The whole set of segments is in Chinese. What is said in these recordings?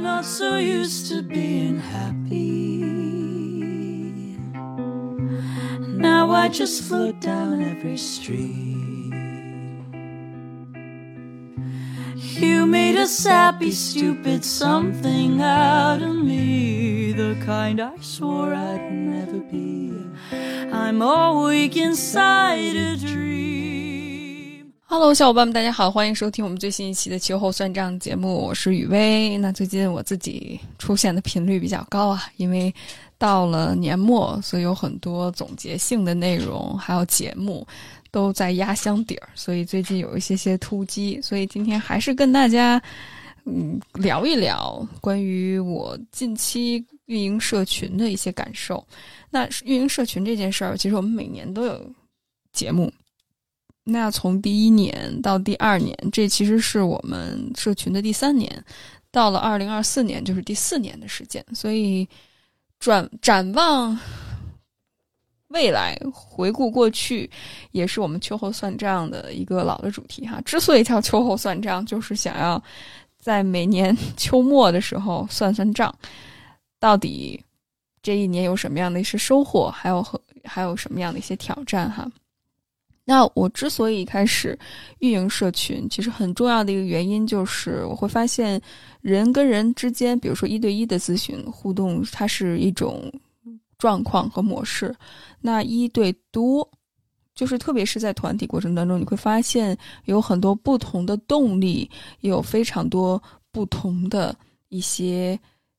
not so used to being happy. Now I just float down every street. You made a sappy, stupid something out of me, the kind I swore I'd never be. I'm awake inside a dream. Hello，小伙伴们，大家好，欢迎收听我们最新一期的秋后算账节目，我是雨薇。那最近我自己出现的频率比较高啊，因为到了年末，所以有很多总结性的内容，还有节目都在压箱底儿，所以最近有一些些突击，所以今天还是跟大家嗯聊一聊关于我近期运营社群的一些感受。那运营社群这件事儿，其实我们每年都有节目。那从第一年到第二年，这其实是我们社群的第三年，到了二零二四年就是第四年的时间，所以转展望未来，回顾过去，也是我们秋后算账的一个老的主题哈。之所以叫秋后算账，就是想要在每年 秋末的时候算算账，到底这一年有什么样的一些收获，还有和还有什么样的一些挑战哈。那我之所以开始运营社群，其实很重要的一个原因就是我会发现人跟人之间，比如说一对一的咨询互动，它是一种状况和模式。那一对多，就是特别是在团体过程当中，你会发现有很多不同的动力，有非常多不同的一些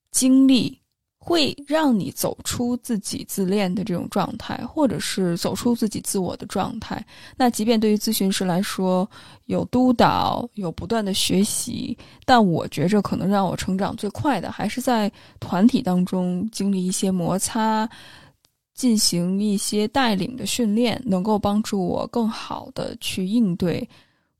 经历。会让你走出自己自恋的这种状态，或者是走出自己自我的状态。那即便对于咨询师来说，有督导，有不断的学习，但我觉着可能让我成长最快的，还是在团体当中经历一些摩擦，进行一些带领的训练，能够帮助我更好的去应对。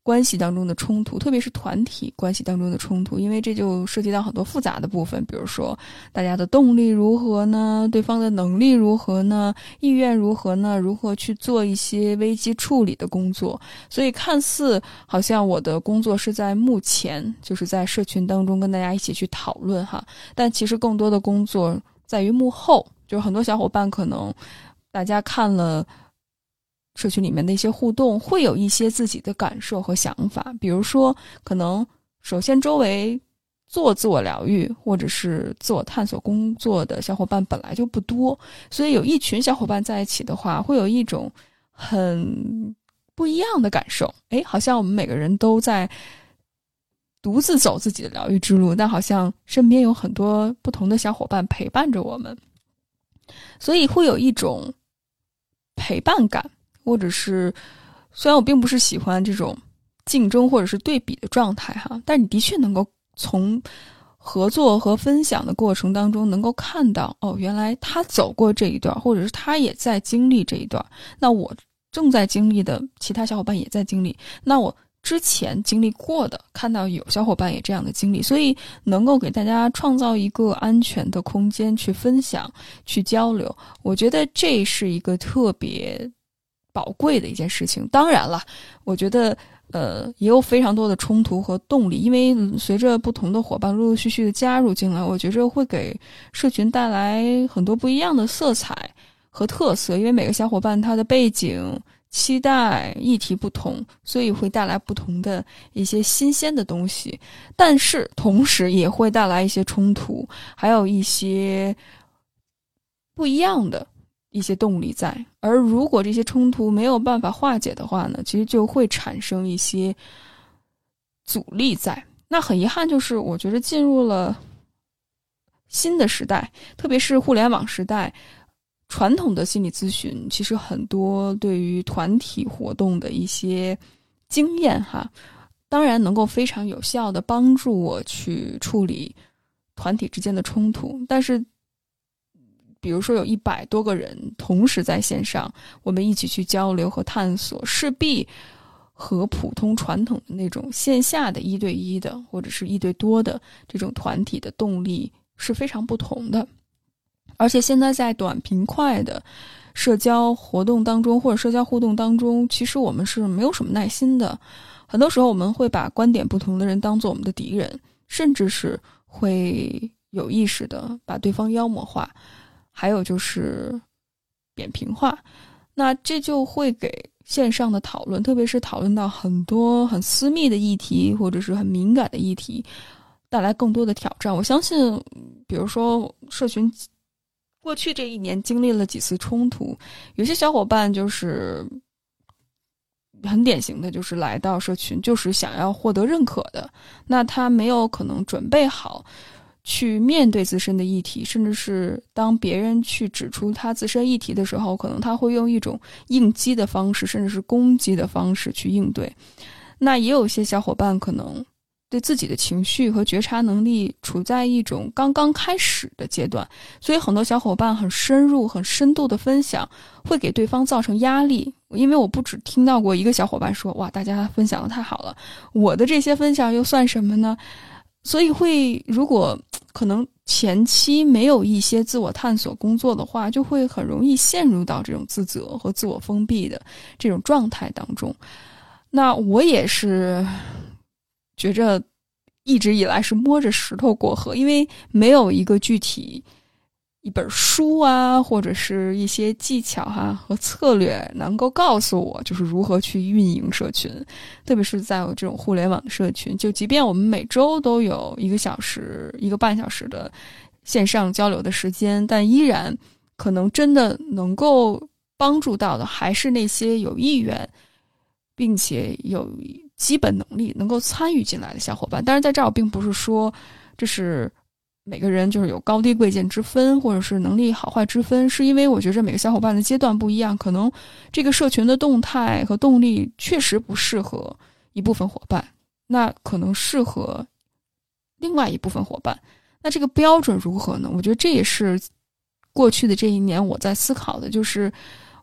关系当中的冲突，特别是团体关系当中的冲突，因为这就涉及到很多复杂的部分，比如说大家的动力如何呢？对方的能力如何呢？意愿如何呢？如何去做一些危机处理的工作？所以看似好像我的工作是在目前，就是在社群当中跟大家一起去讨论哈，但其实更多的工作在于幕后，就是很多小伙伴可能大家看了。社区里面的一些互动，会有一些自己的感受和想法。比如说，可能首先周围做自我疗愈或者是自我探索工作的小伙伴本来就不多，所以有一群小伙伴在一起的话，会有一种很不一样的感受。哎，好像我们每个人都在独自走自己的疗愈之路，但好像身边有很多不同的小伙伴陪伴着我们，所以会有一种陪伴感。或者是，虽然我并不是喜欢这种竞争或者是对比的状态哈，但你的确能够从合作和分享的过程当中，能够看到哦，原来他走过这一段，或者是他也在经历这一段。那我正在经历的，其他小伙伴也在经历。那我之前经历过的，看到有小伙伴也这样的经历，所以能够给大家创造一个安全的空间去分享、去交流，我觉得这是一个特别。宝贵的一件事情，当然了，我觉得，呃，也有非常多的冲突和动力，因为随着不同的伙伴陆陆续续的加入进来，我觉着会给社群带来很多不一样的色彩和特色。因为每个小伙伴他的背景、期待、议题不同，所以会带来不同的一些新鲜的东西，但是同时也会带来一些冲突，还有一些不一样的。一些动力在，而如果这些冲突没有办法化解的话呢，其实就会产生一些阻力在。那很遗憾，就是我觉得进入了新的时代，特别是互联网时代，传统的心理咨询其实很多对于团体活动的一些经验哈，当然能够非常有效的帮助我去处理团体之间的冲突，但是。比如说有一百多个人同时在线上，我们一起去交流和探索，势必和普通传统的那种线下的一对一的或者是一对多的这种团体的动力是非常不同的。而且现在在短平快的社交活动当中或者社交互动当中，其实我们是没有什么耐心的。很多时候我们会把观点不同的人当做我们的敌人，甚至是。会有意识的把对方妖魔化，还有就是扁平化，那这就会给线上的讨论，特别是讨论到很多很私密的议题或者是很敏感的议题，带来更多的挑战。我相信，比如说社群过去这一年经历了几次冲突，有些小伙伴就是很典型的，就是来到社群就是想要获得认可的，那他没有可能准备好。去面对自身的议题，甚至是当别人去指出他自身议题的时候，可能他会用一种应激的方式，甚至是攻击的方式去应对。那也有些小伙伴可能对自己的情绪和觉察能力处在一种刚刚开始的阶段，所以很多小伙伴很深入、很深度的分享，会给对方造成压力。因为我不止听到过一个小伙伴说：“哇，大家分享的太好了，我的这些分享又算什么呢？”所以会，如果可能前期没有一些自我探索工作的话，就会很容易陷入到这种自责和自我封闭的这种状态当中。那我也是觉着一直以来是摸着石头过河，因为没有一个具体。一本书啊，或者是一些技巧哈和策略，能够告诉我就是如何去运营社群，特别是在这种互联网社群。就即便我们每周都有一个小时、一个半小时的线上交流的时间，但依然可能真的能够帮助到的，还是那些有意愿并且有基本能力能够参与进来的小伙伴。当然，在这儿我并不是说这是。每个人就是有高低贵贱之分，或者是能力好坏之分，是因为我觉着每个小伙伴的阶段不一样，可能这个社群的动态和动力确实不适合一部分伙伴，那可能适合另外一部分伙伴。那这个标准如何呢？我觉得这也是过去的这一年我在思考的，就是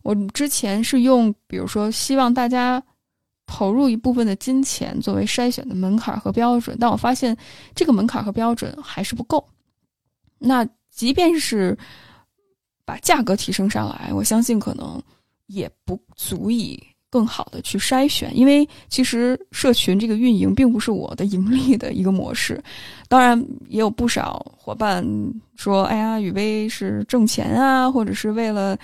我之前是用，比如说希望大家。投入一部分的金钱作为筛选的门槛和标准，但我发现这个门槛和标准还是不够。那即便是把价格提升上来，我相信可能也不足以更好的去筛选，因为其实社群这个运营并不是我的盈利的一个模式。当然，也有不少伙伴说：“哎呀，雨薇是挣钱啊，或者是为了。”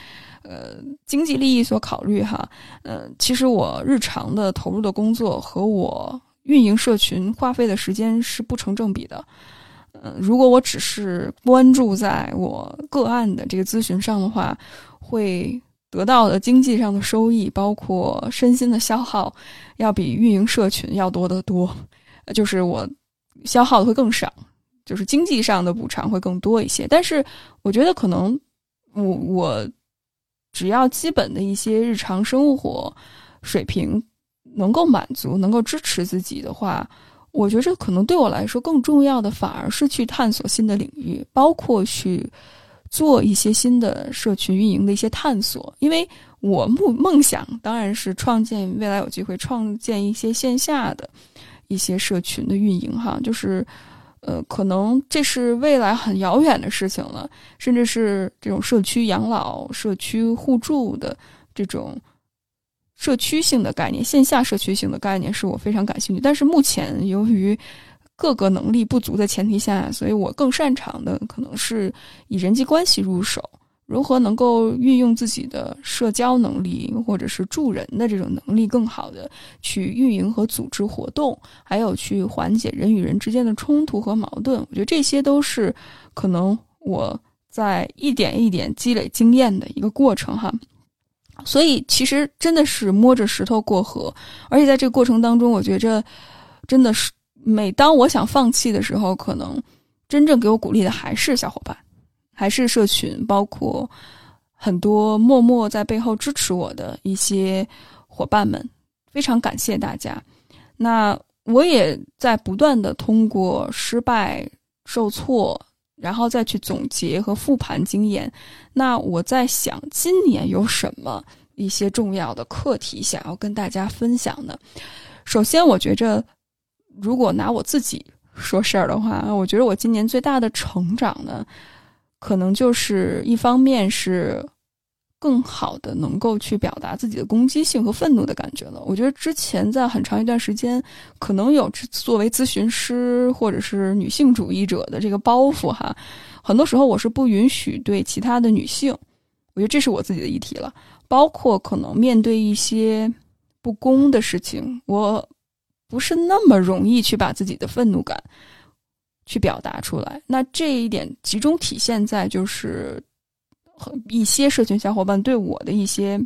呃，经济利益所考虑哈，呃，其实我日常的投入的工作和我运营社群花费的时间是不成正比的。嗯，如果我只是关注在我个案的这个咨询上的话，会得到的经济上的收益，包括身心的消耗，要比运营社群要多得多。就是我消耗的会更少，就是经济上的补偿会更多一些。但是我觉得可能我我。只要基本的一些日常生活水平能够满足、能够支持自己的话，我觉得这可能对我来说更重要的反而是去探索新的领域，包括去做一些新的社群运营的一些探索。因为我梦梦想当然是创建未来有机会创建一些线下的一些社群的运营，哈，就是。呃，可能这是未来很遥远的事情了，甚至是这种社区养老、社区互助的这种社区性的概念，线下社区性的概念是我非常感兴趣。但是目前由于各个能力不足的前提下，所以我更擅长的可能是以人际关系入手。如何能够运用自己的社交能力，或者是助人的这种能力，更好的去运营和组织活动，还有去缓解人与人之间的冲突和矛盾？我觉得这些都是可能我在一点一点积累经验的一个过程哈。所以其实真的是摸着石头过河，而且在这个过程当中，我觉着真的是每当我想放弃的时候，可能真正给我鼓励的还是小伙伴。还是社群，包括很多默默在背后支持我的一些伙伴们，非常感谢大家。那我也在不断的通过失败、受挫，然后再去总结和复盘经验。那我在想，今年有什么一些重要的课题想要跟大家分享呢？首先，我觉着，如果拿我自己说事儿的话，我觉得我今年最大的成长呢。可能就是一方面是更好的能够去表达自己的攻击性和愤怒的感觉了。我觉得之前在很长一段时间，可能有作为咨询师或者是女性主义者的这个包袱哈，很多时候我是不允许对其他的女性，我觉得这是我自己的议题了。包括可能面对一些不公的事情，我不是那么容易去把自己的愤怒感去表达出来。那这一点集中体现在就是。和一些社群小伙伴对我的一些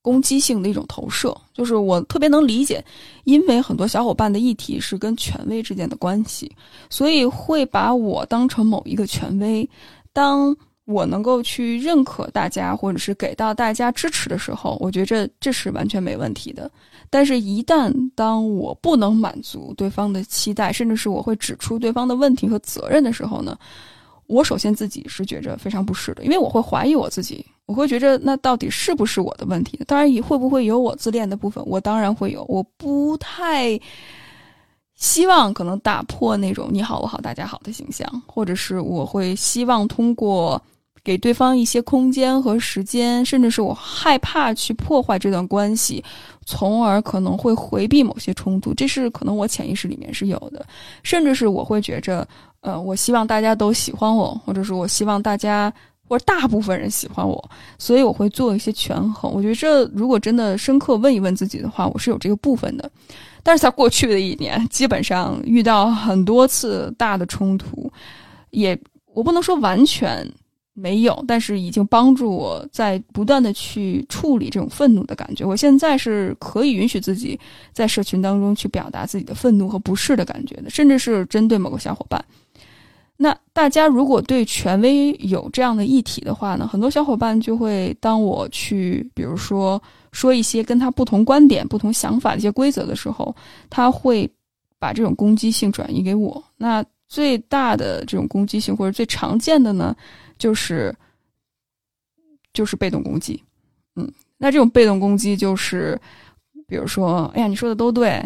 攻击性的一种投射，就是我特别能理解，因为很多小伙伴的议题是跟权威之间的关系，所以会把我当成某一个权威。当我能够去认可大家，或者是给到大家支持的时候，我觉着这是完全没问题的。但是，一旦当我不能满足对方的期待，甚至是我会指出对方的问题和责任的时候呢？我首先自己是觉着非常不适的，因为我会怀疑我自己，我会觉着那到底是不是我的问题？当然，也会不会有我自恋的部分？我当然会有，我不太希望可能打破那种你好我好大家好的形象，或者是我会希望通过给对方一些空间和时间，甚至是我害怕去破坏这段关系，从而可能会回避某些冲突，这是可能我潜意识里面是有的，甚至是我会觉着。呃，我希望大家都喜欢我，或者是我希望大家或者大部分人喜欢我，所以我会做一些权衡。我觉得这如果真的深刻问一问自己的话，我是有这个部分的。但是在过去的一年，基本上遇到很多次大的冲突，也我不能说完全没有，但是已经帮助我在不断的去处理这种愤怒的感觉。我现在是可以允许自己在社群当中去表达自己的愤怒和不适的感觉的，甚至是针对某个小伙伴。那大家如果对权威有这样的议题的话呢，很多小伙伴就会当我去，比如说说一些跟他不同观点、不同想法的一些规则的时候，他会把这种攻击性转移给我。那最大的这种攻击性或者最常见的呢，就是就是被动攻击。嗯，那这种被动攻击就是，比如说，哎呀，你说的都对，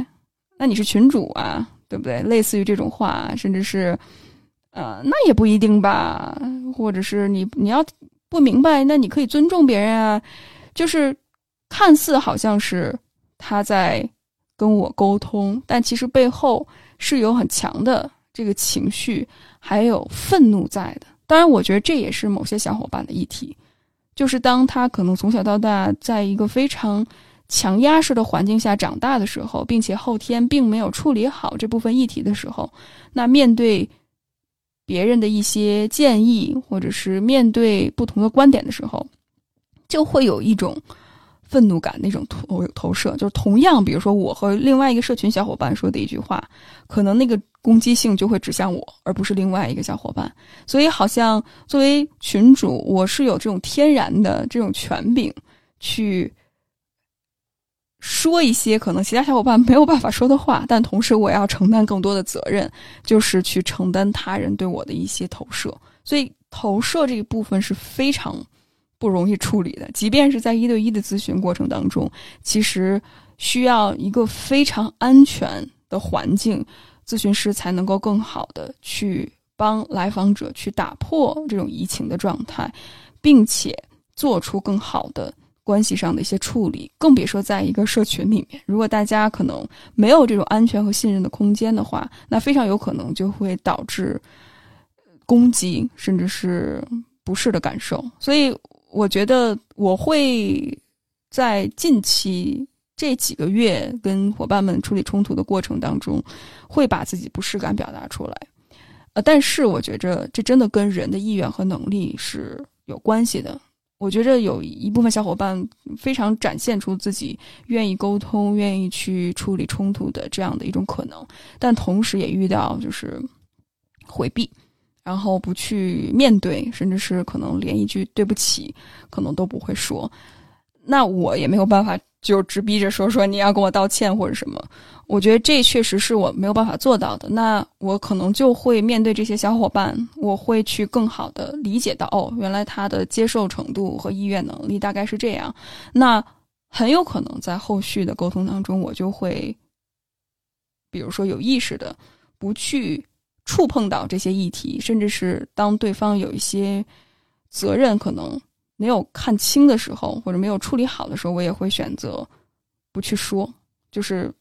那你是群主啊，对不对？类似于这种话，甚至是。呃，那也不一定吧，或者是你你要不明白，那你可以尊重别人啊。就是看似好像是他在跟我沟通，但其实背后是有很强的这个情绪，还有愤怒在的。当然，我觉得这也是某些小伙伴的议题，就是当他可能从小到大在一个非常强压式的环境下长大的时候，并且后天并没有处理好这部分议题的时候，那面对。别人的一些建议，或者是面对不同的观点的时候，就会有一种愤怒感，那种投投射。就是同样，比如说我和另外一个社群小伙伴说的一句话，可能那个攻击性就会指向我，而不是另外一个小伙伴。所以，好像作为群主，我是有这种天然的这种权柄去。说一些可能其他小伙伴没有办法说的话，但同时我要承担更多的责任，就是去承担他人对我的一些投射。所以投射这一部分是非常不容易处理的，即便是在一对一的咨询过程当中，其实需要一个非常安全的环境，咨询师才能够更好的去帮来访者去打破这种移情的状态，并且做出更好的。关系上的一些处理，更别说在一个社群里面，如果大家可能没有这种安全和信任的空间的话，那非常有可能就会导致攻击，甚至是不适的感受。所以，我觉得我会在近期这几个月跟伙伴们处理冲突的过程当中，会把自己不适感表达出来。呃，但是我觉着这真的跟人的意愿和能力是有关系的。我觉着有一部分小伙伴非常展现出自己愿意沟通、愿意去处理冲突的这样的一种可能，但同时也遇到就是回避，然后不去面对，甚至是可能连一句对不起可能都不会说。那我也没有办法。就直逼着说说你要跟我道歉或者什么，我觉得这确实是我没有办法做到的。那我可能就会面对这些小伙伴，我会去更好的理解到，哦，原来他的接受程度和意愿能力大概是这样。那很有可能在后续的沟通当中，我就会，比如说有意识的不去触碰到这些议题，甚至是当对方有一些责任可能。没有看清的时候，或者没有处理好的时候，我也会选择不去说，就是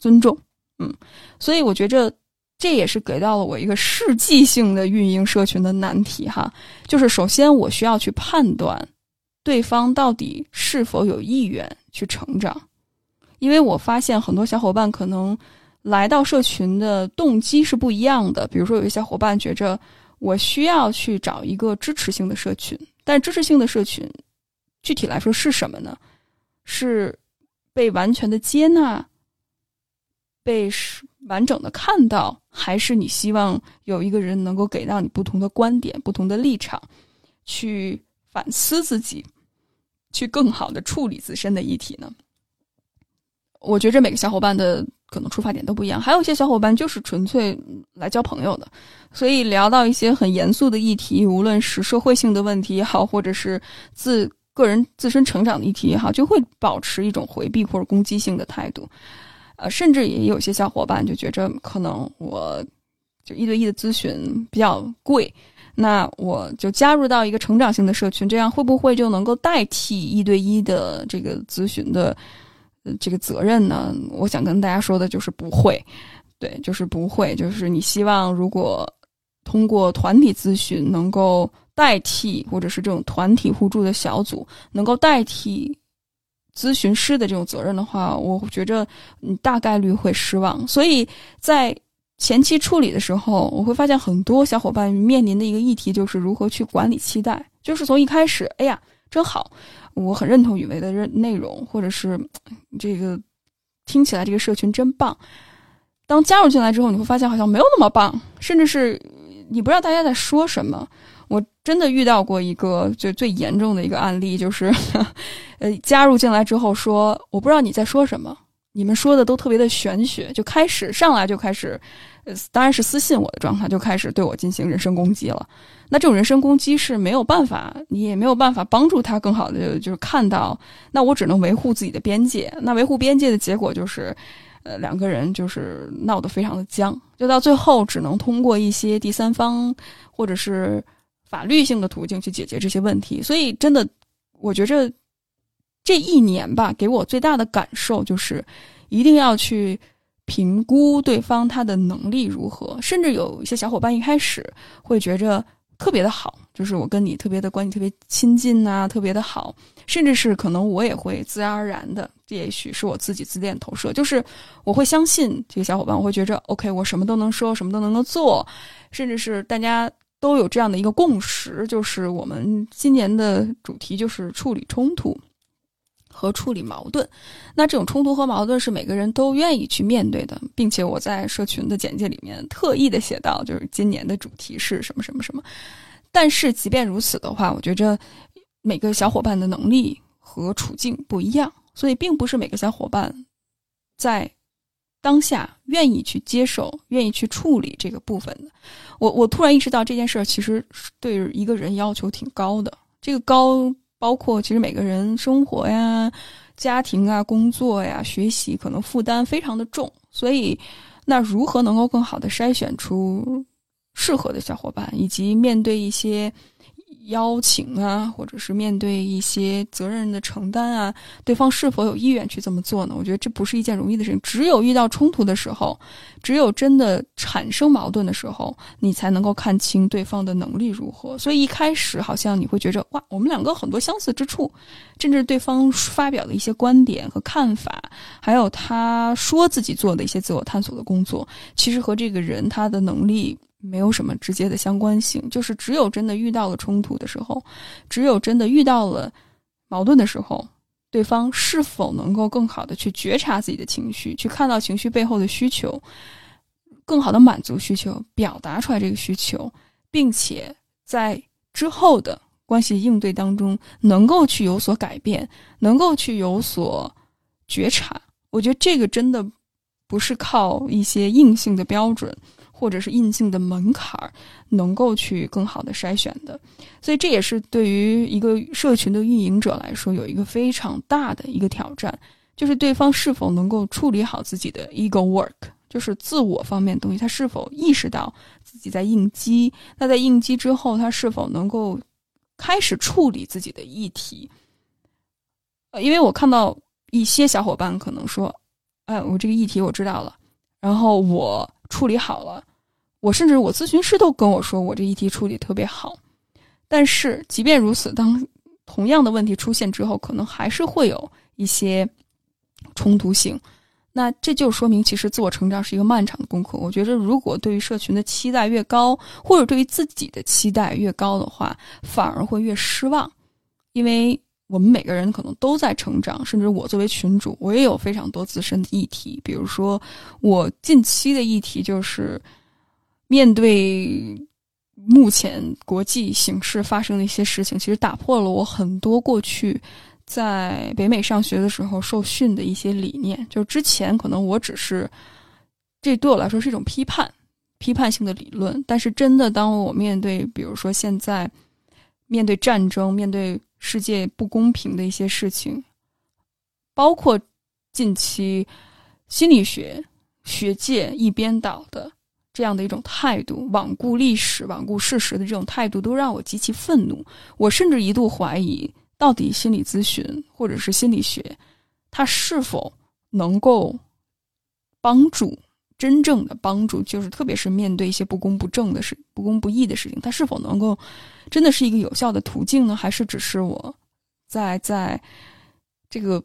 尊重。嗯，所以我觉着这也是给到了我一个世纪性的运营社群的难题哈，就是首先我需要去判断对方到底是否有意愿去成长，因为我发现很多小伙伴可能来到社群的动机是不一样的，比如说有一些伙伴觉着我需要去找一个支持性的社群。但支持性的社群，具体来说是什么呢？是被完全的接纳，被完整的看到，还是你希望有一个人能够给到你不同的观点、不同的立场，去反思自己，去更好的处理自身的议题呢？我觉着每个小伙伴的。可能出发点都不一样，还有一些小伙伴就是纯粹来交朋友的，所以聊到一些很严肃的议题，无论是社会性的问题也好，或者是自个人自身成长的议题也好，就会保持一种回避或者攻击性的态度。呃，甚至也有些小伙伴就觉着，可能我就一对一的咨询比较贵，那我就加入到一个成长性的社群，这样会不会就能够代替一对一的这个咨询的？这个责任呢，我想跟大家说的就是不会，对，就是不会，就是你希望如果通过团体咨询能够代替，或者是这种团体互助的小组能够代替咨询师的这种责任的话，我觉着你大概率会失望。所以在前期处理的时候，我会发现很多小伙伴面临的一个议题就是如何去管理期待，就是从一开始，哎呀，真好。我很认同雨薇的认内容，或者是这个听起来这个社群真棒。当加入进来之后，你会发现好像没有那么棒，甚至是你不知道大家在说什么。我真的遇到过一个最最严重的一个案例，就是 呃加入进来之后说我不知道你在说什么，你们说的都特别的玄学，就开始上来就开始。呃，当然是私信我的状态就开始对我进行人身攻击了。那这种人身攻击是没有办法，你也没有办法帮助他更好的就是看到。那我只能维护自己的边界。那维护边界的结果就是，呃，两个人就是闹得非常的僵，就到最后只能通过一些第三方或者是法律性的途径去解决这些问题。所以，真的，我觉着这一年吧，给我最大的感受就是一定要去。评估对方他的能力如何，甚至有一些小伙伴一开始会觉着特别的好，就是我跟你特别的关系特别亲近呐，特别的好，甚至是可能我也会自然而然的，这也许是我自己自恋投射，就是我会相信这个小伙伴，我会觉着 OK，我什么都能说，什么都能够做，甚至是大家都有这样的一个共识，就是我们今年的主题就是处理冲突。和处理矛盾，那这种冲突和矛盾是每个人都愿意去面对的，并且我在社群的简介里面特意的写到，就是今年的主题是什么什么什么。但是即便如此的话，我觉着每个小伙伴的能力和处境不一样，所以并不是每个小伙伴在当下愿意去接受、愿意去处理这个部分的。我我突然意识到这件事儿其实对一个人要求挺高的，这个高。包括其实每个人生活呀、家庭啊、工作呀、学习，可能负担非常的重，所以那如何能够更好的筛选出适合的小伙伴，以及面对一些。邀请啊，或者是面对一些责任的承担啊，对方是否有意愿去这么做呢？我觉得这不是一件容易的事情。只有遇到冲突的时候，只有真的产生矛盾的时候，你才能够看清对方的能力如何。所以一开始好像你会觉着哇，我们两个很多相似之处，甚至对方发表的一些观点和看法，还有他说自己做的一些自我探索的工作，其实和这个人他的能力。没有什么直接的相关性，就是只有真的遇到了冲突的时候，只有真的遇到了矛盾的时候，对方是否能够更好的去觉察自己的情绪，去看到情绪背后的需求，更好的满足需求，表达出来这个需求，并且在之后的关系应对当中能够去有所改变，能够去有所觉察，我觉得这个真的不是靠一些硬性的标准。或者是硬性的门槛儿，能够去更好的筛选的，所以这也是对于一个社群的运营者来说，有一个非常大的一个挑战，就是对方是否能够处理好自己的 ego work，就是自我方面东西，他是否意识到自己在应激？那在应激之后，他是否能够开始处理自己的议题。呃，因为我看到一些小伙伴可能说：“哎，我这个议题我知道了，然后我处理好了。”我甚至我咨询师都跟我说，我这议题处理特别好。但是即便如此，当同样的问题出现之后，可能还是会有一些冲突性。那这就说明，其实自我成长是一个漫长的功课。我觉得，如果对于社群的期待越高，或者对于自己的期待越高的话，反而会越失望。因为我们每个人可能都在成长，甚至我作为群主，我也有非常多自身的议题。比如说，我近期的议题就是。面对目前国际形势发生的一些事情，其实打破了我很多过去在北美上学的时候受训的一些理念。就是之前可能我只是这对我来说是一种批判、批判性的理论，但是真的当我面对，比如说现在面对战争、面对世界不公平的一些事情，包括近期心理学学界一边倒的。这样的一种态度，罔顾历史、罔顾事实的这种态度，都让我极其愤怒。我甚至一度怀疑，到底心理咨询或者是心理学，它是否能够帮助真正的帮助？就是特别是面对一些不公不正的事、不公不义的事情，它是否能够真的是一个有效的途径呢？还是只是我在在这个？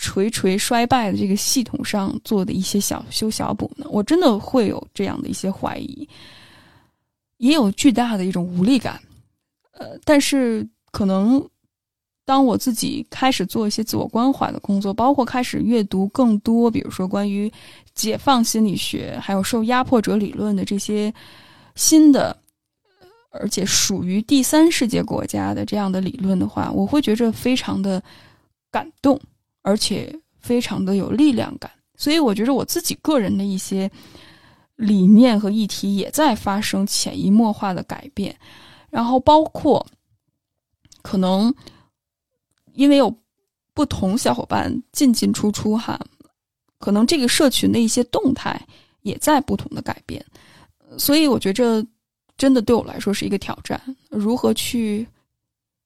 垂垂衰败的这个系统上做的一些小修小补呢，我真的会有这样的一些怀疑，也有巨大的一种无力感。呃，但是可能当我自己开始做一些自我关怀的工作，包括开始阅读更多，比如说关于解放心理学，还有受压迫者理论的这些新的，而且属于第三世界国家的这样的理论的话，我会觉着非常的感动。而且非常的有力量感，所以我觉得我自己个人的一些理念和议题也在发生潜移默化的改变，然后包括可能因为有不同小伙伴进进出出哈，可能这个社群的一些动态也在不同的改变，所以我觉着真的对我来说是一个挑战，如何去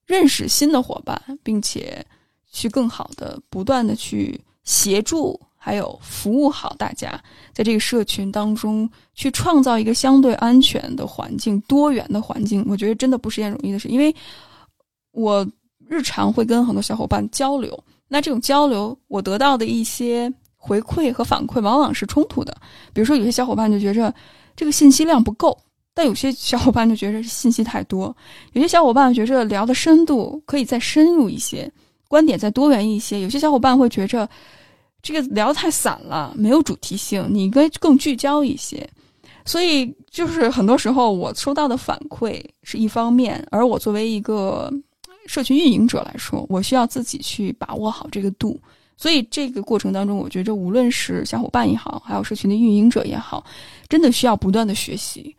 认识新的伙伴，并且。去更好的、不断的去协助，还有服务好大家，在这个社群当中去创造一个相对安全的环境、多元的环境，我觉得真的不是件容易的事。因为我日常会跟很多小伙伴交流，那这种交流我得到的一些回馈和反馈往往是冲突的。比如说，有些小伙伴就觉着这个信息量不够，但有些小伙伴就觉着信息太多，有些小伙伴觉着聊的深度可以再深入一些。观点再多元一些，有些小伙伴会觉着这个聊太散了，没有主题性，你应该更聚焦一些。所以，就是很多时候我收到的反馈是一方面，而我作为一个社群运营者来说，我需要自己去把握好这个度。所以，这个过程当中，我觉着无论是小伙伴也好，还有社群的运营者也好，真的需要不断的学习。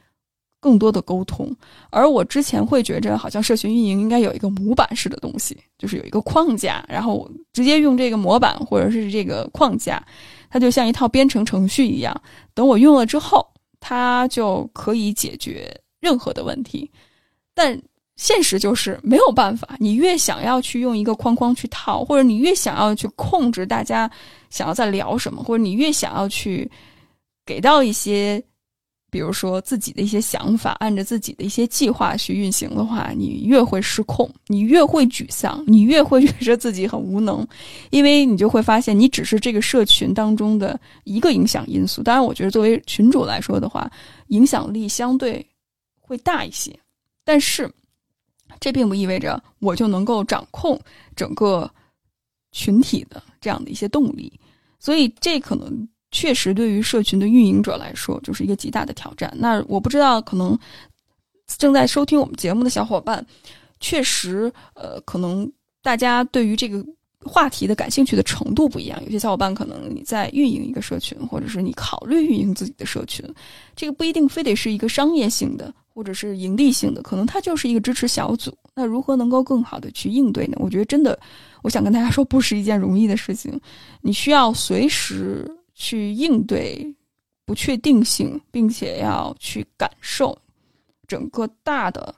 更多的沟通，而我之前会觉着，好像社群运营应该有一个模板式的东西，就是有一个框架，然后直接用这个模板或者是这个框架，它就像一套编程程序一样，等我用了之后，它就可以解决任何的问题。但现实就是没有办法，你越想要去用一个框框去套，或者你越想要去控制大家想要在聊什么，或者你越想要去给到一些。比如说自己的一些想法，按着自己的一些计划去运行的话，你越会失控，你越会沮丧，你越会 觉得自己很无能，因为你就会发现你只是这个社群当中的一个影响因素。当然，我觉得作为群主来说的话，影响力相对会大一些，但是这并不意味着我就能够掌控整个群体的这样的一些动力，所以这可能。确实，对于社群的运营者来说，就是一个极大的挑战。那我不知道，可能正在收听我们节目的小伙伴，确实，呃，可能大家对于这个话题的感兴趣的程度不一样。有些小伙伴可能你在运营一个社群，或者是你考虑运营自己的社群，这个不一定非得是一个商业性的，或者是盈利性的，可能它就是一个支持小组。那如何能够更好的去应对呢？我觉得真的，我想跟大家说，不是一件容易的事情。你需要随时。去应对不确定性，并且要去感受整个大的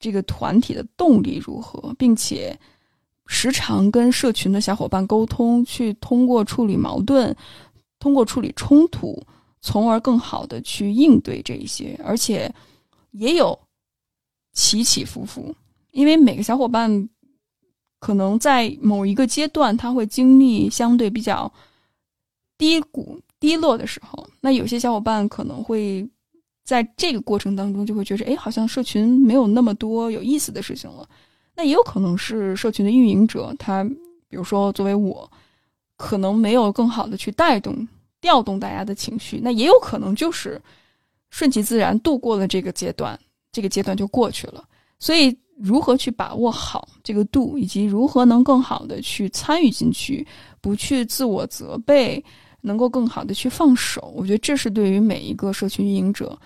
这个团体的动力如何，并且时常跟社群的小伙伴沟通，去通过处理矛盾，通过处理冲突，从而更好的去应对这一些，而且也有起起伏伏，因为每个小伙伴可能在某一个阶段他会经历相对比较低谷、低落的时候，那有些小伙伴可能会。在这个过程当中，就会觉得，哎，好像社群没有那么多有意思的事情了。那也有可能是社群的运营者，他比如说作为我，可能没有更好的去带动、调动大家的情绪。那也有可能就是顺其自然度过了这个阶段，这个阶段就过去了。所以，如何去把握好这个度，以及如何能更好的去参与进去，不去自我责备。能够更好的去放手，我觉得这是对于每一个社群运营者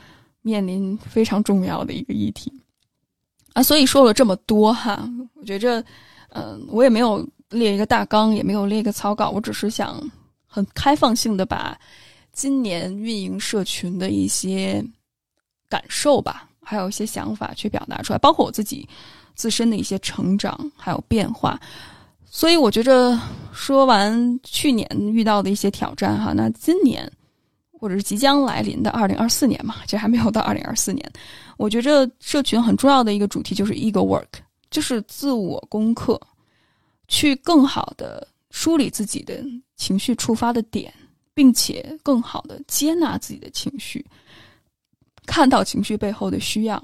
面临非常重要的一个议题啊。所以说了这么多哈，我觉着，嗯，我也没有列一个大纲，也没有列一个草稿，我只是想很开放性的把今年运营社群的一些感受吧，还有一些想法去表达出来，包括我自己自身的一些成长还有变化。所以我觉着，说完去年遇到的一些挑战哈，那今年或者是即将来临的二零二四年嘛，这还没有到二零二四年。我觉着社群很重要的一个主题就是 ego work，就是自我攻克，去更好的梳理自己的情绪触发的点，并且更好的接纳自己的情绪，看到情绪背后的需要，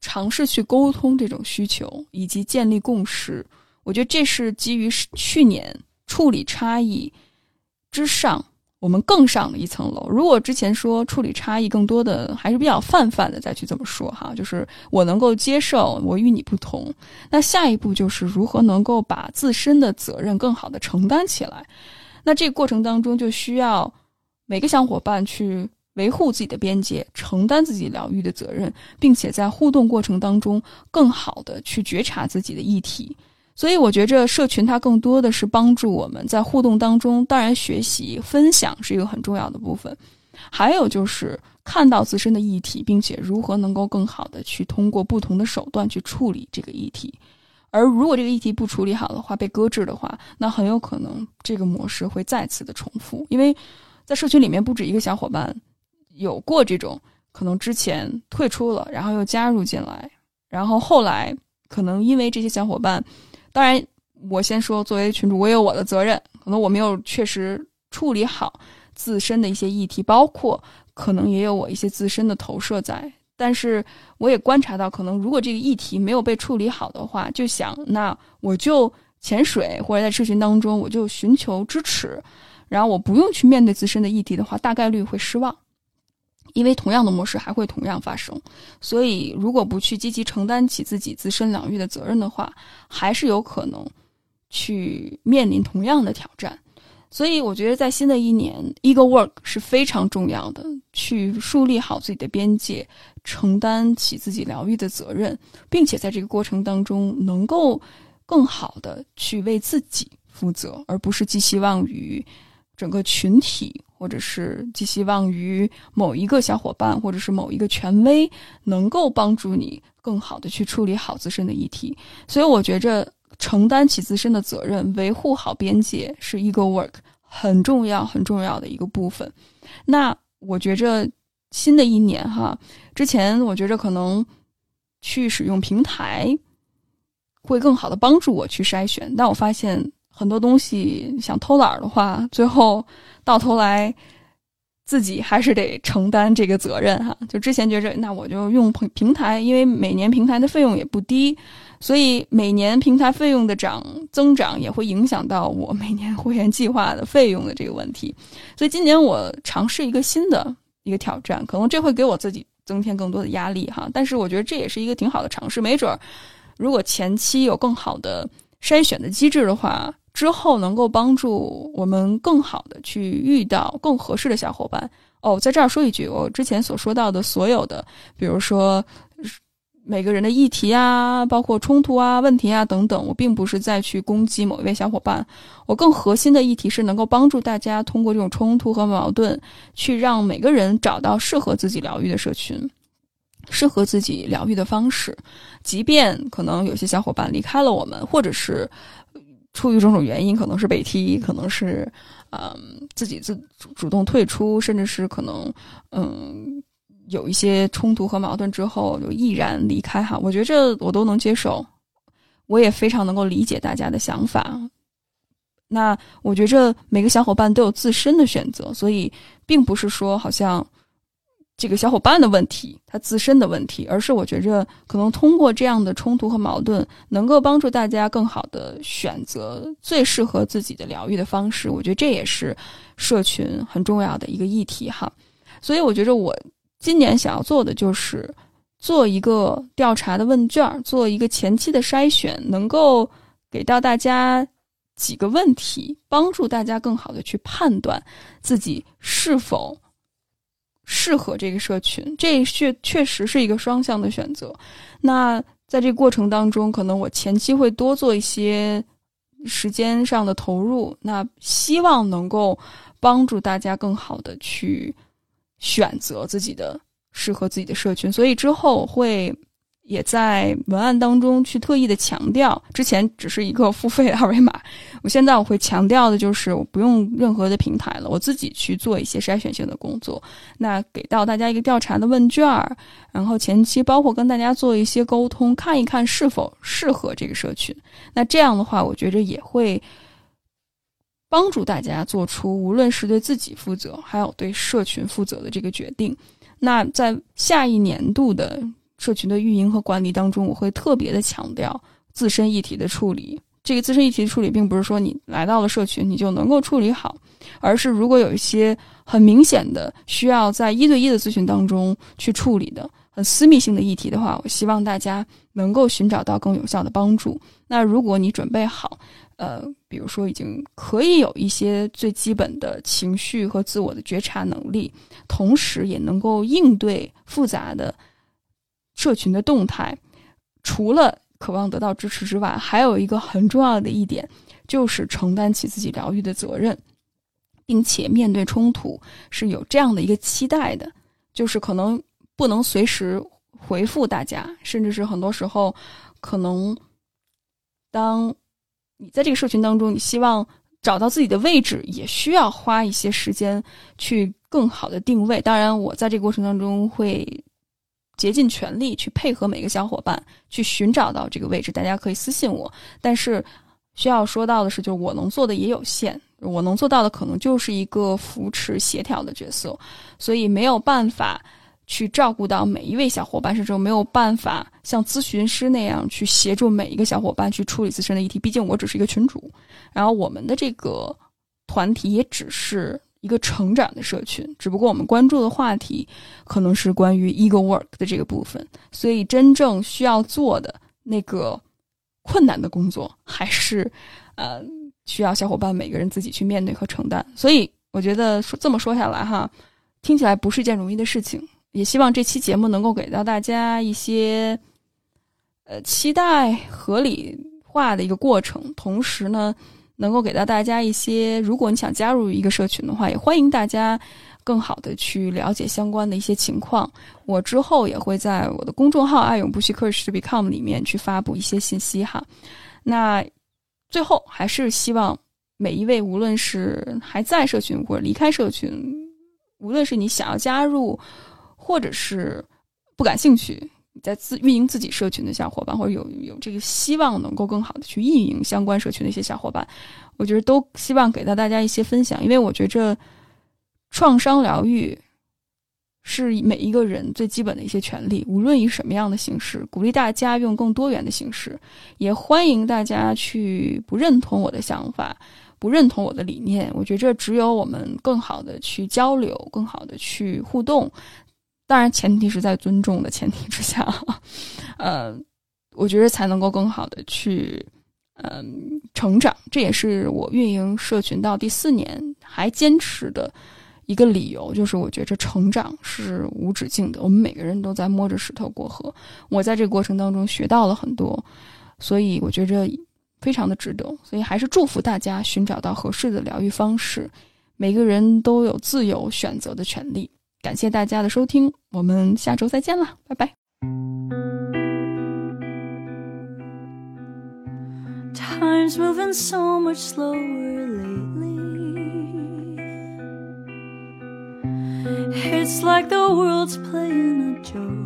尝试去沟通这种需求，以及建立共识。我觉得这是基于去年处理差异之上，我们更上了一层楼。如果之前说处理差异更多的还是比较泛泛的，再去这么说哈，就是我能够接受我与你不同。那下一步就是如何能够把自身的责任更好的承担起来。那这个过程当中就需要每个小伙伴去维护自己的边界，承担自己疗愈的责任，并且在互动过程当中更好的去觉察自己的议题。所以我觉着社群它更多的是帮助我们在互动当中，当然学习分享是一个很重要的部分，还有就是看到自身的议题，并且如何能够更好的去通过不同的手段去处理这个议题。而如果这个议题不处理好的话，被搁置的话，那很有可能这个模式会再次的重复。因为在社群里面不止一个小伙伴有过这种可能之前退出了，然后又加入进来，然后后来可能因为这些小伙伴。当然，我先说，作为群主，我有我的责任。可能我没有确实处理好自身的一些议题，包括可能也有我一些自身的投射在。但是我也观察到，可能如果这个议题没有被处理好的话，就想那我就潜水，或者在社群当中我就寻求支持，然后我不用去面对自身的议题的话，大概率会失望。因为同样的模式还会同样发生，所以如果不去积极承担起自己自身领域的责任的话，还是有可能去面临同样的挑战。所以我觉得在新的一年，ego work 是非常重要的，去树立好自己的边界，承担起自己疗愈的责任，并且在这个过程当中能够更好的去为自己负责，而不是寄希望于整个群体。或者是寄希望于某一个小伙伴，或者是某一个权威，能够帮助你更好的去处理好自身的议题。所以，我觉着承担起自身的责任，维护好边界，是 ego work 很重要、很重要的一个部分。那我觉着新的一年哈，之前我觉着可能去使用平台会更好的帮助我去筛选，但我发现。很多东西想偷懒的话，最后到头来自己还是得承担这个责任哈。就之前觉着，那我就用平平台，因为每年平台的费用也不低，所以每年平台费用的涨增长也会影响到我每年会员计划的费用的这个问题。所以今年我尝试一个新的一个挑战，可能这会给我自己增添更多的压力哈。但是我觉得这也是一个挺好的尝试，没准儿如果前期有更好的筛选的机制的话。之后能够帮助我们更好的去遇到更合适的小伙伴哦。在这儿说一句，我之前所说到的所有的，比如说每个人的议题啊，包括冲突啊、问题啊等等，我并不是在去攻击某一位小伙伴。我更核心的议题是能够帮助大家通过这种冲突和矛盾，去让每个人找到适合自己疗愈的社群。适合自己疗愈的方式，即便可能有些小伙伴离开了我们，或者是出于种种原因，可能是被踢，可能是嗯自己自主动退出，甚至是可能嗯有一些冲突和矛盾之后就毅然离开哈，我觉得这我都能接受，我也非常能够理解大家的想法。那我觉着每个小伙伴都有自身的选择，所以并不是说好像。这个小伙伴的问题，他自身的问题，而是我觉着可能通过这样的冲突和矛盾，能够帮助大家更好的选择最适合自己的疗愈的方式。我觉得这也是社群很重要的一个议题哈。所以我觉着我今年想要做的就是做一个调查的问卷，做一个前期的筛选，能够给到大家几个问题，帮助大家更好的去判断自己是否。适合这个社群，这确确实是一个双向的选择。那在这个过程当中，可能我前期会多做一些时间上的投入，那希望能够帮助大家更好的去选择自己的适合自己的社群。所以之后会。也在文案当中去特意的强调，之前只是一个付费二维码，我现在我会强调的就是我不用任何的平台了，我自己去做一些筛选性的工作。那给到大家一个调查的问卷儿，然后前期包括跟大家做一些沟通，看一看是否适合这个社群。那这样的话，我觉着也会帮助大家做出无论是对自己负责，还有对社群负责的这个决定。那在下一年度的。社群的运营和管理当中，我会特别的强调自身议题的处理。这个自身议题的处理，并不是说你来到了社群你就能够处理好，而是如果有一些很明显的需要在一对一的咨询当中去处理的很私密性的议题的话，我希望大家能够寻找到更有效的帮助。那如果你准备好，呃，比如说已经可以有一些最基本的情绪和自我的觉察能力，同时也能够应对复杂的。社群的动态，除了渴望得到支持之外，还有一个很重要的一点，就是承担起自己疗愈的责任，并且面对冲突是有这样的一个期待的，就是可能不能随时回复大家，甚至是很多时候，可能当你在这个社群当中，你希望找到自己的位置，也需要花一些时间去更好的定位。当然，我在这个过程当中会。竭尽全力去配合每个小伙伴去寻找到这个位置，大家可以私信我。但是需要说到的是，就是我能做的也有限，我能做到的可能就是一个扶持协调的角色，所以没有办法去照顾到每一位小伙伴，甚至没有办法像咨询师那样去协助每一个小伙伴去处理自身的议题。毕竟我只是一个群主，然后我们的这个团体也只是。一个成长的社群，只不过我们关注的话题可能是关于 ego work 的这个部分，所以真正需要做的那个困难的工作，还是呃需要小伙伴每个人自己去面对和承担。所以我觉得说这么说下来哈，听起来不是一件容易的事情。也希望这期节目能够给到大家一些呃期待合理化的一个过程，同时呢。能够给到大家一些，如果你想加入一个社群的话，也欢迎大家更好的去了解相关的一些情况。我之后也会在我的公众号“爱永不息 Courage to Become” 里面去发布一些信息哈。那最后还是希望每一位，无论是还在社群或者离开社群，无论是你想要加入，或者是不感兴趣。在自运营自己社群的小伙伴，或者有有这个希望能够更好的去运营相关社群的一些小伙伴，我觉得都希望给到大家一些分享，因为我觉着创伤疗愈是每一个人最基本的一些权利，无论以什么样的形式，鼓励大家用更多元的形式，也欢迎大家去不认同我的想法，不认同我的理念，我觉着只有我们更好的去交流，更好的去互动。当然，前提是在尊重的前提之下，呃，我觉得才能够更好的去，嗯，成长。这也是我运营社群到第四年还坚持的一个理由，就是我觉着成长是无止境的。我们每个人都在摸着石头过河，我在这个过程当中学到了很多，所以我觉着非常的值得。所以还是祝福大家寻找到合适的疗愈方式，每个人都有自由选择的权利。感谢大家的收听，我们下周再见了，拜拜。 Time's moving so much slower lately. It's like the world's playing a joke.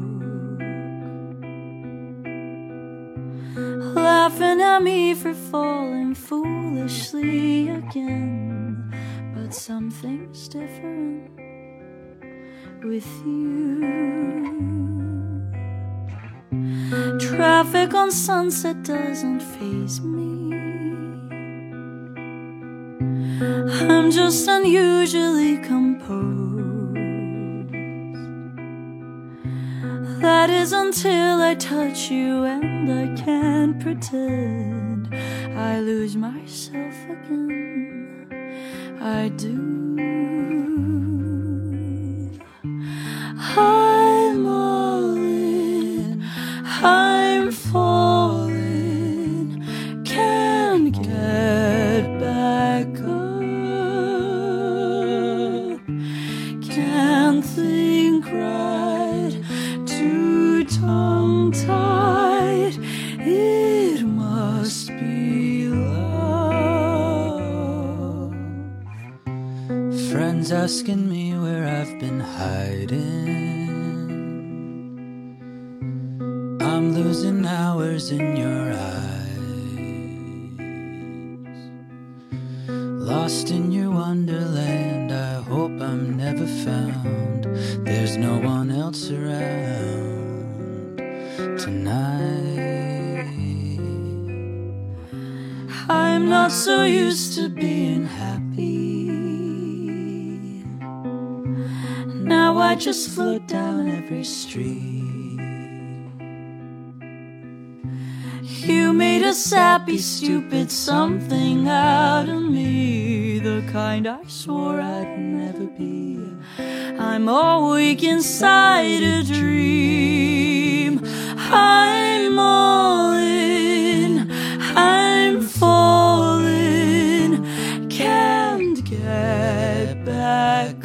Laughing at me for falling foolishly again. But something's different with you. Traffic on sunset doesn't phase me. I'm just unusually composed. That is until I touch you and I can't pretend I lose myself again. I do. I'm falling, can't get back up, can't think right, too tongue tied. It must be love. Friends asking me where I've been hiding. Hours in your eyes. Lost in your wonderland, I hope I'm never found. There's no one else around tonight. I'm not so used to being happy. Now I just float down every street. You made a sappy, stupid something out of me. The kind I swore I'd never be. I'm awake inside a dream. I'm all in. I'm falling. Can't get back